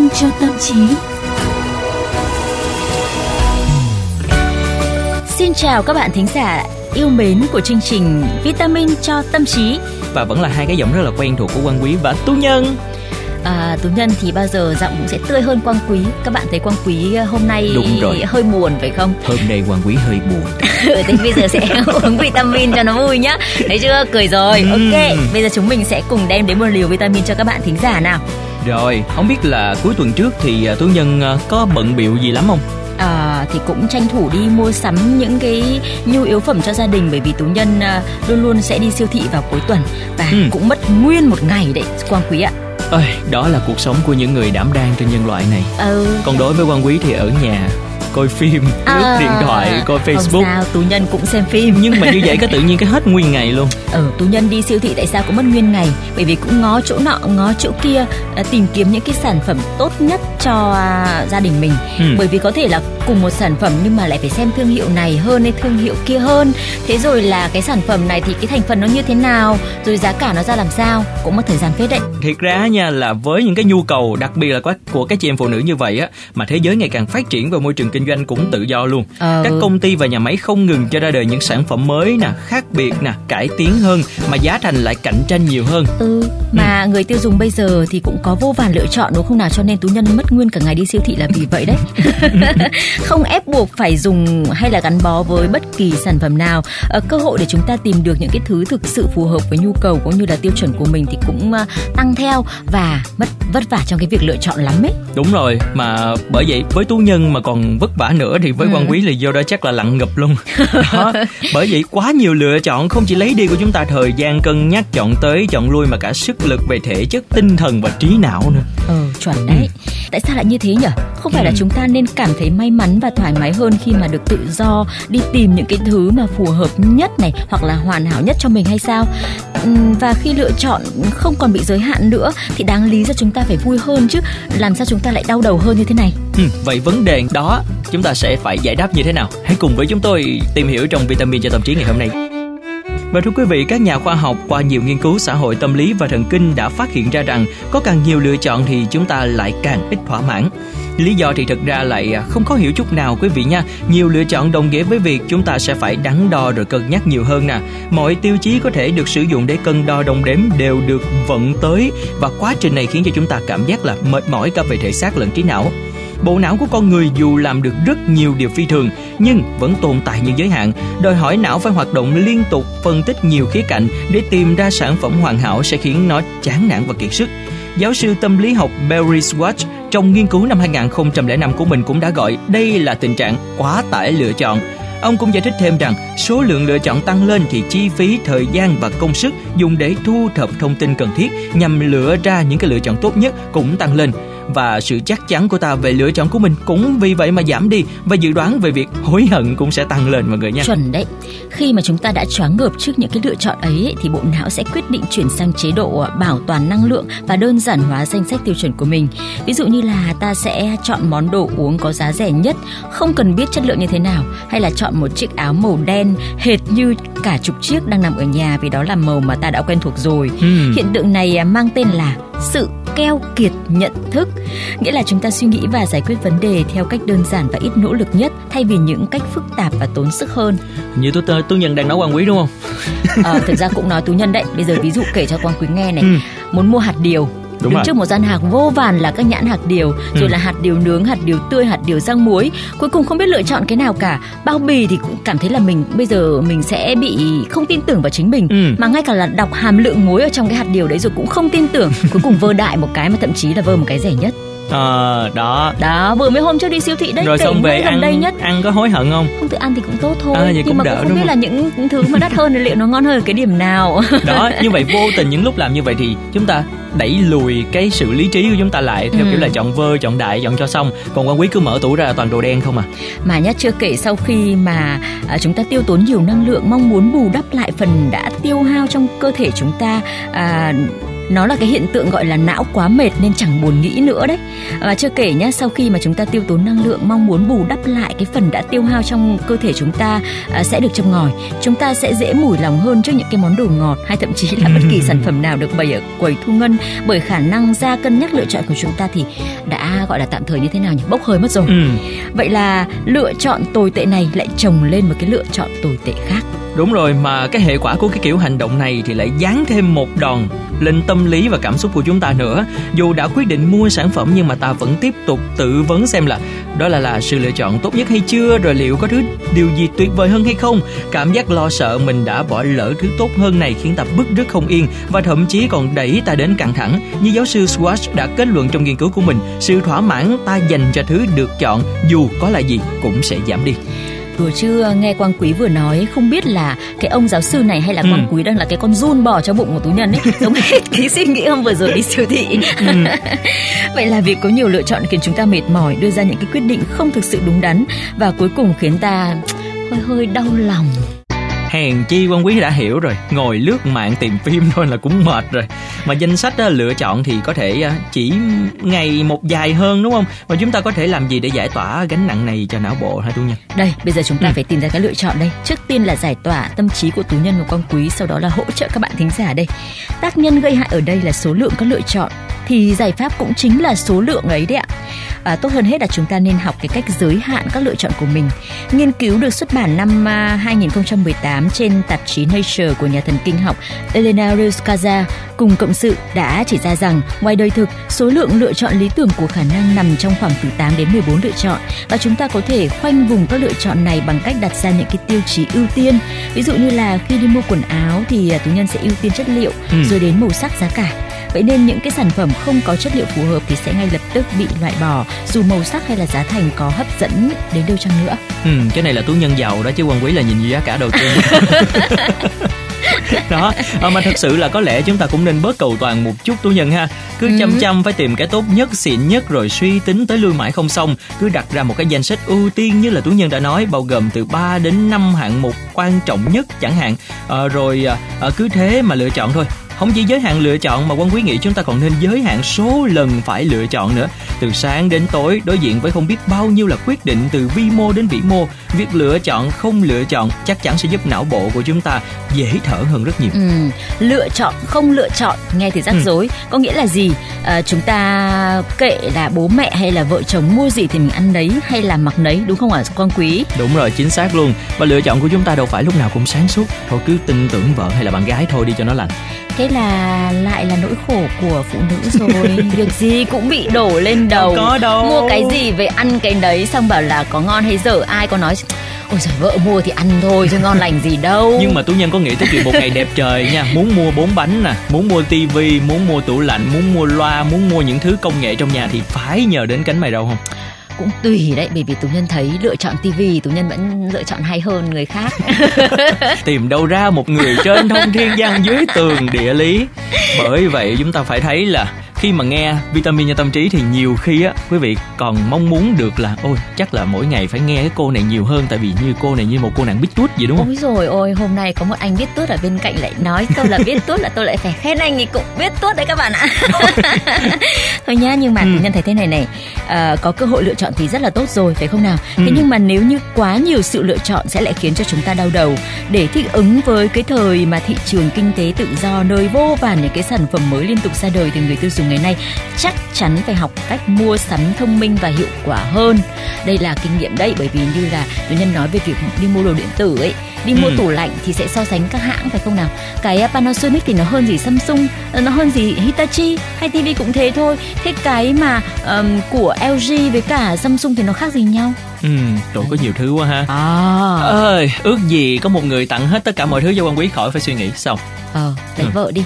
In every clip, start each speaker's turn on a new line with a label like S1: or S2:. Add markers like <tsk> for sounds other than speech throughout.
S1: vitamin cho tâm trí.
S2: Xin chào các bạn thính giả yêu mến của chương trình Vitamin cho tâm trí.
S3: Và vẫn là hai cái giọng rất là quen thuộc của Quang Quý và Tú Nhân.
S2: À, tú nhân thì bao giờ giọng cũng sẽ tươi hơn quang quý các bạn thấy quang quý ờ, hôm nay
S3: Đúng rồi.
S2: hơi buồn phải không
S3: Hôm nay Quang Quý hơi buồn. <laughs>
S2: thế bây giờ sẽ <laughs> uống vitamin cho nó vui nhá thấy chưa cười rồi
S3: Ừm.
S2: ok bây giờ chúng mình sẽ cùng đem đến một liều vitamin cho các bạn thính giả nào
S3: Rồi, không biết là cuối tuần trước thì à, Tú Nhân à, có bận biệu gì lắm không?
S2: à, thì cũng tranh thủ đi mua sắm những cái nhu yếu phẩm cho gia đình bởi vì tú nhân à, luôn luôn sẽ đi siêu thị vào cuối tuần và
S3: Ừ.
S2: cũng mất nguyên một ngày đấy quang quý ạ
S3: Ơi, đó là cuộc sống của những người đảm đang trên nhân loại này.
S2: ừ
S3: Còn đối với Quang Quý thì ở nhà coi phim, lướt
S2: À,
S3: điện thoại, coi
S2: không
S3: Facebook.
S2: sao tú nhân cũng xem phim.
S3: Nhưng mà như vậy có tự nhiên cái hết nguyên ngày luôn. <laughs>
S2: ở tú nhân đi siêu thị tại sao cũng mất nguyên ngày? Bởi vì cũng ngó chỗ nọ ngó chỗ kia à, tìm kiếm những cái sản phẩm tốt nhất cho à, gia đình mình.
S3: Ừ.
S2: bởi vì có thể là cùng một sản phẩm nhưng mà lại phải xem thương hiệu này hơn hay thương hiệu kia hơn. Thế rồi là cái sản phẩm này thì cái thành phần nó như thế nào? Rồi giá cả nó ra làm sao? Cũng mất thời gian phết đấy.
S3: Thiệt ra nha là với những cái nhu cầu đặc biệt là của, của các chị em phụ nữ như vậy á mà thế giới ngày càng phát triển và môi trường kinh doanh cũng tự do luôn.
S2: Ờ.
S3: Các công ty và nhà máy không ngừng cho ra đời những sản phẩm mới nè, khác biệt nè, cải tiến hơn mà giá thành lại cạnh tranh nhiều hơn.
S2: ừ mà người tiêu dùng bây giờ thì cũng có vô vàn lựa chọn đúng không nào cho nên tú nhân mất nguyên cả ngày đi siêu thị là vì vậy đấy <laughs> không ép buộc phải dùng hay là gắn bó với bất kỳ sản phẩm nào Ờ, cơ hội để chúng ta tìm được những cái thứ thực sự phù hợp với nhu cầu cũng như là tiêu chuẩn của mình thì cũng ờ, tăng theo và mất vất vả trong cái việc lựa chọn lắm ấy
S3: Đúng rồi, mà bởi vậy với tú nhân mà còn vất vả nữa thì với
S2: Ừ.
S3: quan quý là vô đó chắc là lặn ngập luôn. <laughs> Đó, bởi vậy quá nhiều lựa chọn không chỉ lấy đi của chúng ta thời gian cân nhắc chọn tới chọn lui mà cả sức lực về thể chất, tinh thần và trí não nữa.
S2: ờ chuẩn đấy tại sao lại như thế nhỉ không phải là
S3: Ừ.
S2: chúng ta nên cảm thấy may mắn và thoải mái hơn khi mà được tự do đi tìm những cái thứ mà phù hợp nhất này hoặc là hoàn hảo nhất cho mình hay sao Ừm, và khi lựa chọn không còn bị giới hạn nữa thì đáng lý ra chúng ta phải vui hơn chứ làm sao chúng ta lại đau đầu hơn như thế này
S3: Ừ, vậy vấn đề đó chúng ta sẽ phải giải đáp như thế nào? Hãy cùng với chúng tôi tìm hiểu trong vitamin cho tâm trí ngày hôm nay. Và thưa quý vị, các nhà khoa học qua nhiều nghiên cứu xã hội tâm lý và thần kinh đã phát hiện ra rằng có càng nhiều lựa chọn thì chúng ta lại càng ít thỏa mãn. Lý do thì thực ra lại à, không khó hiểu chút nào quý vị nha. Nhiều lựa chọn đồng nghĩa với việc chúng ta sẽ phải đắn đo rồi cân nhắc nhiều hơn nè. Mọi tiêu chí có thể được sử dụng để cân đo đồng đếm đều được vận tới và quá trình này khiến cho chúng ta cảm giác là mệt mỏi cả về thể xác lẫn trí não. Bộ não của con người dù làm được rất nhiều điều phi thường nhưng vẫn tồn tại những giới hạn, đòi hỏi não phải hoạt động liên tục, phân tích nhiều khía cạnh để tìm ra sản phẩm hoàn hảo sẽ khiến nó chán nản và kiệt sức. Giáo sư tâm lý học Barry Schwartz trong nghiên cứu năm 2005 của mình cũng đã gọi đây là tình trạng quá tải lựa chọn. Ông cũng giải thích thêm rằng số lượng lựa chọn tăng lên thì chi phí, thời gian và công sức dùng để thu thập thông tin cần thiết nhằm lựa ra những cái lựa chọn tốt nhất cũng tăng lên và sự chắc chắn của ta về lựa chọn của mình cũng vì vậy mà giảm đi và dự đoán về việc hối hận cũng sẽ tăng lên mọi người nha.
S2: chuẩn đấy khi mà chúng ta đã choáng ngợp trước những cái lựa chọn ấy, thì bộ não sẽ quyết định chuyển sang chế độ ờ, bảo toàn năng lượng và đơn giản hóa danh sách tiêu chuẩn của mình ví dụ như là ta sẽ chọn món đồ uống có giá rẻ nhất không cần biết chất lượng như thế nào hay là chọn một chiếc áo màu đen hệt như cả chục chiếc đang nằm ở nhà vì đó là màu mà ta đã quen thuộc rồi
S3: Hmm.
S2: hiện tượng này à, mang tên là sự keo kiệt nhận thức nghĩa là chúng ta suy nghĩ và giải quyết vấn đề theo cách đơn giản và ít nỗ lực nhất thay vì những cách phức tạp và tốn sức hơn
S3: Như tôi tôi nhân đang nói quan quý đúng không?
S2: Ờ, thực ra cũng nói tú nhân đấy bây giờ ví dụ kể cho quan quý nghe này
S3: Ừ.
S2: muốn mua hạt điều
S3: Đúng
S2: đứng
S3: rồi.
S2: trước một gian hàng vô vàn là các nhãn hạt điều rồi
S3: Ừ.
S2: là hạt điều nướng hạt điều tươi hạt điều rang muối cuối cùng không biết lựa chọn cái nào cả bao bì thì cũng cảm thấy là mình bây giờ mình sẽ bị không tin tưởng vào chính mình
S3: Ừ.
S2: mà ngay cả là đọc hàm lượng muối ở trong cái hạt điều đấy rồi cũng không tin tưởng <laughs> cuối cùng vơ đại một cái mà thậm chí là vơ một cái rẻ nhất
S3: Ờ, đó.
S2: đó vừa mới hôm trước đi siêu thị đấy
S3: Rồi xong về ăn
S2: đây nhất
S3: ăn có hối hận không?
S2: không tự ăn thì cũng tốt thôi
S3: À, vậy
S2: nhưng
S3: cũng
S2: mà
S3: đỡ,
S2: cũng không biết
S3: không?
S2: là những thứ mà đắt hơn thì liệu nó ngon hơn ở cái điểm nào <laughs>
S3: Đó, như vậy vô tình những lúc làm như vậy thì chúng ta đẩy lùi cái sự lý trí của chúng ta lại theo
S2: Ừ.
S3: kiểu là chọn vơ, chọn đại, chọn cho xong. Còn quan quý cứ mở tủ ra toàn đồ đen không à.
S2: mà nhá chưa kể sau khi mà à, chúng ta tiêu tốn nhiều năng lượng mong muốn bù đắp lại phần đã tiêu hao trong cơ thể chúng ta à, nó là cái hiện tượng gọi là não quá mệt nên chẳng buồn nghĩ nữa đấy. Và chưa kể nhá sau khi mà chúng ta tiêu tốn năng lượng mong muốn bù đắp lại cái phần đã tiêu hao trong cơ thể chúng ta à, sẽ được châm ngòi. Chúng ta sẽ dễ mủi lòng hơn trước những cái món đồ ngọt hay thậm chí là bất kỳ sản phẩm nào được bày ở quầy thu ngân. Bởi khả năng ra cân nhắc lựa chọn của chúng ta thì đã gọi là tạm thời như thế nào nhỉ? Bốc hơi mất rồi. Ừ. vậy là lựa chọn tồi tệ này lại chồng lên một cái lựa chọn tồi tệ khác
S3: Đúng rồi, mà cái hệ quả của cái kiểu hành động này thì lại dán thêm một đòn lên tâm lý và cảm xúc của chúng ta nữa. Dù đã quyết định mua sản phẩm nhưng mà ta vẫn tiếp tục tự vấn xem là đó là là sự lựa chọn tốt nhất hay chưa, rồi liệu có thứ điều gì tuyệt vời hơn hay không. Cảm giác lo sợ mình đã bỏ lỡ thứ tốt hơn này khiến ta bức rất không yên và thậm chí còn đẩy ta đến căng thẳng. Như giáo sư Swatch đã kết luận trong nghiên cứu của mình, sự thỏa mãn ta dành cho thứ được chọn dù có là gì cũng sẽ giảm đi
S2: đùa chưa nghe quang quý vừa nói không biết là cái ông giáo sư này hay là quang ừ. quý đang là cái con run bò cho bụng của tú nhân ấy <laughs> giống hết cái suy nghĩ hôm vừa rồi đi siêu thị ừ. <laughs> vậy là việc có nhiều lựa chọn khiến chúng ta mệt mỏi đưa ra những cái quyết định không thực sự đúng đắn và cuối cùng khiến ta <tsk> hơi hơi đau lòng
S3: hèn chi quan quý đã hiểu rồi. Ngồi lướt mạng tìm phim thôi là cũng mệt rồi. Mà danh sách lựa chọn thì có thể chỉ ngày một dài hơn đúng không? Và chúng ta có thể làm gì để giải tỏa gánh nặng này cho não bộ hả tú nhân?
S2: Đây bây giờ chúng ta ừ. phải tìm ra cái lựa chọn đây. Trước tiên là giải tỏa tâm trí của tú nhân và quan quý sau đó là hỗ trợ các bạn thính giả đây. Tác nhân gây hại ở đây là số lượng các lựa chọn thì giải pháp cũng chính là số lượng ấy đấy ạ. À, tốt hơn hết là chúng ta nên học cái cách giới hạn các lựa chọn của mình. Nghiên cứu được xuất bản năm 2018 à, trên tạp chí Nature của nhà thần kinh học Elena Rizkaza cùng cộng sự đã chỉ ra rằng ngoài đời thực số lượng lựa chọn lý tưởng của khả năng nằm trong khoảng từ 8 đến 14 lựa chọn và chúng ta có thể khoanh vùng các lựa chọn này bằng cách đặt ra những cái tiêu chí ưu tiên. Ví dụ như là khi đi mua quần áo thì à, tú nhân sẽ ưu tiên chất liệu ừ. rồi đến màu sắc giá cả Vậy nên những cái sản phẩm không có chất liệu phù hợp thì sẽ ngay lập tức bị loại bỏ dù màu sắc hay là giá thành có hấp dẫn đến đâu chăng nữa.
S3: Ừ, cái này là tú nhân giàu đó chứ quan quý là nhìn giá cả đầu tiên. <laughs> đó à, mà thật sự là có lẽ chúng ta cũng nên bớt cầu toàn một chút tú nhân ha cứ ừ. chăm chăm phải tìm cái tốt nhất xịn nhất rồi suy tính tới lui mãi không xong cứ đặt ra một cái danh sách ưu tiên như là tú nhân đã nói bao gồm từ 3 đến 5 hạng mục quan trọng nhất chẳng hạn à, rồi à, cứ thế mà lựa chọn thôi không chỉ giới hạn lựa chọn mà quân quý nghĩ chúng ta còn nên giới hạn số lần phải lựa chọn nữa. Từ sáng đến tối đối diện với không biết bao nhiêu là quyết định từ vi mô đến vĩ mô việc lựa chọn không lựa chọn chắc chắn sẽ giúp não bộ của chúng ta dễ thở hơn rất nhiều. Ừ,
S2: lựa chọn không lựa chọn nghe thì rắc ừ. rối. Có nghĩa là gì? À, chúng ta kệ là bố mẹ hay là vợ chồng mua gì thì mình ăn đấy hay là mặc đấy đúng không ạ à, con quý?
S3: Đúng rồi chính xác luôn. Và lựa chọn của chúng ta đâu phải lúc nào cũng sáng suốt. Thôi cứ tin tưởng vợ hay là bạn gái thôi đi cho nó lành.
S2: Thế là lại là nỗi khổ của phụ nữ rồi. <laughs> Việc gì cũng bị đổ lên đầu.
S3: Đâu có đâu.
S2: Mua cái gì về ăn cái đấy xong bảo là có ngon hay dở ai có nói ôi giời vợ mua thì ăn thôi chứ ngon lành gì đâu.
S3: Nhưng mà tú nhân có nghĩ tới chuyện một ngày đẹp trời nha muốn mua bốn bánh nè muốn mua tivi muốn mua tủ lạnh muốn mua loa muốn mua những thứ công nghệ trong nhà thì phải nhờ đến cánh mày đâu không
S2: cũng tùy đấy, bởi vì tú nhân thấy lựa chọn tivi tú nhân vẫn lựa chọn hay hơn người khác. <laughs>
S3: Tìm đâu ra một người trên thông thiên gian dưới tường địa lý. Bởi vậy chúng ta phải thấy là khi mà nghe vitamin cho tâm trí thì nhiều khi á quý vị còn mong muốn được là ôi chắc là mỗi ngày phải nghe cái cô này nhiều hơn tại vì như cô này như một cô nàng biết tuốt gì đúng không?
S2: Ôi rồi ôi hôm nay có một anh biết tuốt ở bên cạnh lại nói câu là biết tuốt là tôi lại phải khen anh ấy cũng biết tuốt đấy các bạn ạ. <laughs> Thôi nhá nhưng mà ừ. nhân thấy thế này này à, có cơ hội lựa chọn thì rất là tốt rồi phải không nào? Ừ. Thế nhưng mà nếu như quá nhiều sự lựa chọn sẽ lại khiến cho chúng ta đau đầu để thích ứng với cái thời mà thị trường kinh tế tự do nơi vô vàn những cái sản phẩm mới liên tục ra đời thì người tiêu dùng ngày nay chắc chắn phải học cách mua sắm thông minh và hiệu quả hơn đây là kinh nghiệm đấy bởi vì như là chủ nhân nói về việc đi mua đồ điện tử ấy đi mua ừ. tủ lạnh thì sẽ so sánh các hãng phải không nào cái Panasonic thì nó hơn gì Samsung nó hơn gì Hitachi hay TV cũng thế thôi thế cái mà um, của LG với cả Samsung thì nó khác gì nhau
S3: Ừ, trời có nhiều thứ quá ha. À. Ơi, ước gì có một người tặng hết tất cả mọi thứ cho quan quý khỏi phải suy nghĩ xong.
S2: Ờ, lấy ừ. vợ đi.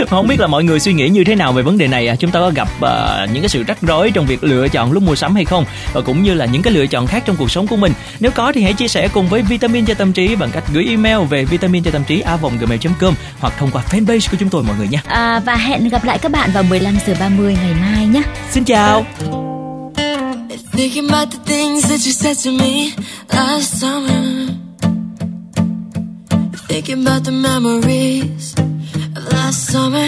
S2: <laughs>
S3: không biết là mọi người suy nghĩ như thế nào về vấn đề này à? Chúng ta có gặp uh, những cái sự rắc rối trong việc lựa chọn lúc mua sắm hay không? Và cũng như là những cái lựa chọn khác trong cuộc sống của mình. Nếu có thì hãy chia sẻ cùng với Vitamin cho tâm trí bằng cách gửi email về vitamin cho tâm trí a gmail.com hoặc thông qua fanpage của chúng tôi mọi người nha.
S2: À, và hẹn gặp lại các bạn vào 15 giờ 30 ngày mai nhé.
S3: Xin chào.
S1: Thinking about the things that you said to me last summer. Thinking about the memories of last summer.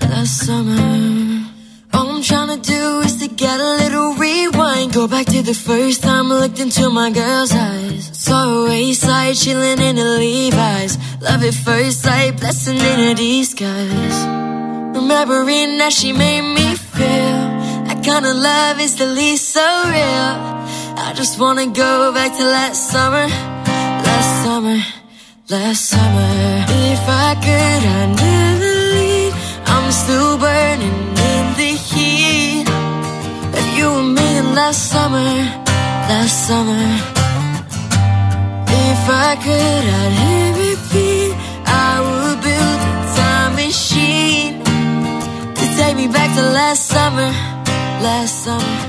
S1: last summer. All I'm trying to do is to get a little rewind. Go back to the first time I looked into my girl's eyes. Saw her wayside, chilling in a Levi's. Love at first sight, blessing in a disguise. Remembering how she made me feel. That kind of love is the least so real. I just wanna go back to last summer. Last summer, Last summer, if I could, I'd never leave. I'm still burning in the heat that you were me last summer, last summer. If I could, I'd hit repeat. I would build a time machine to take me back to last summer, last summer.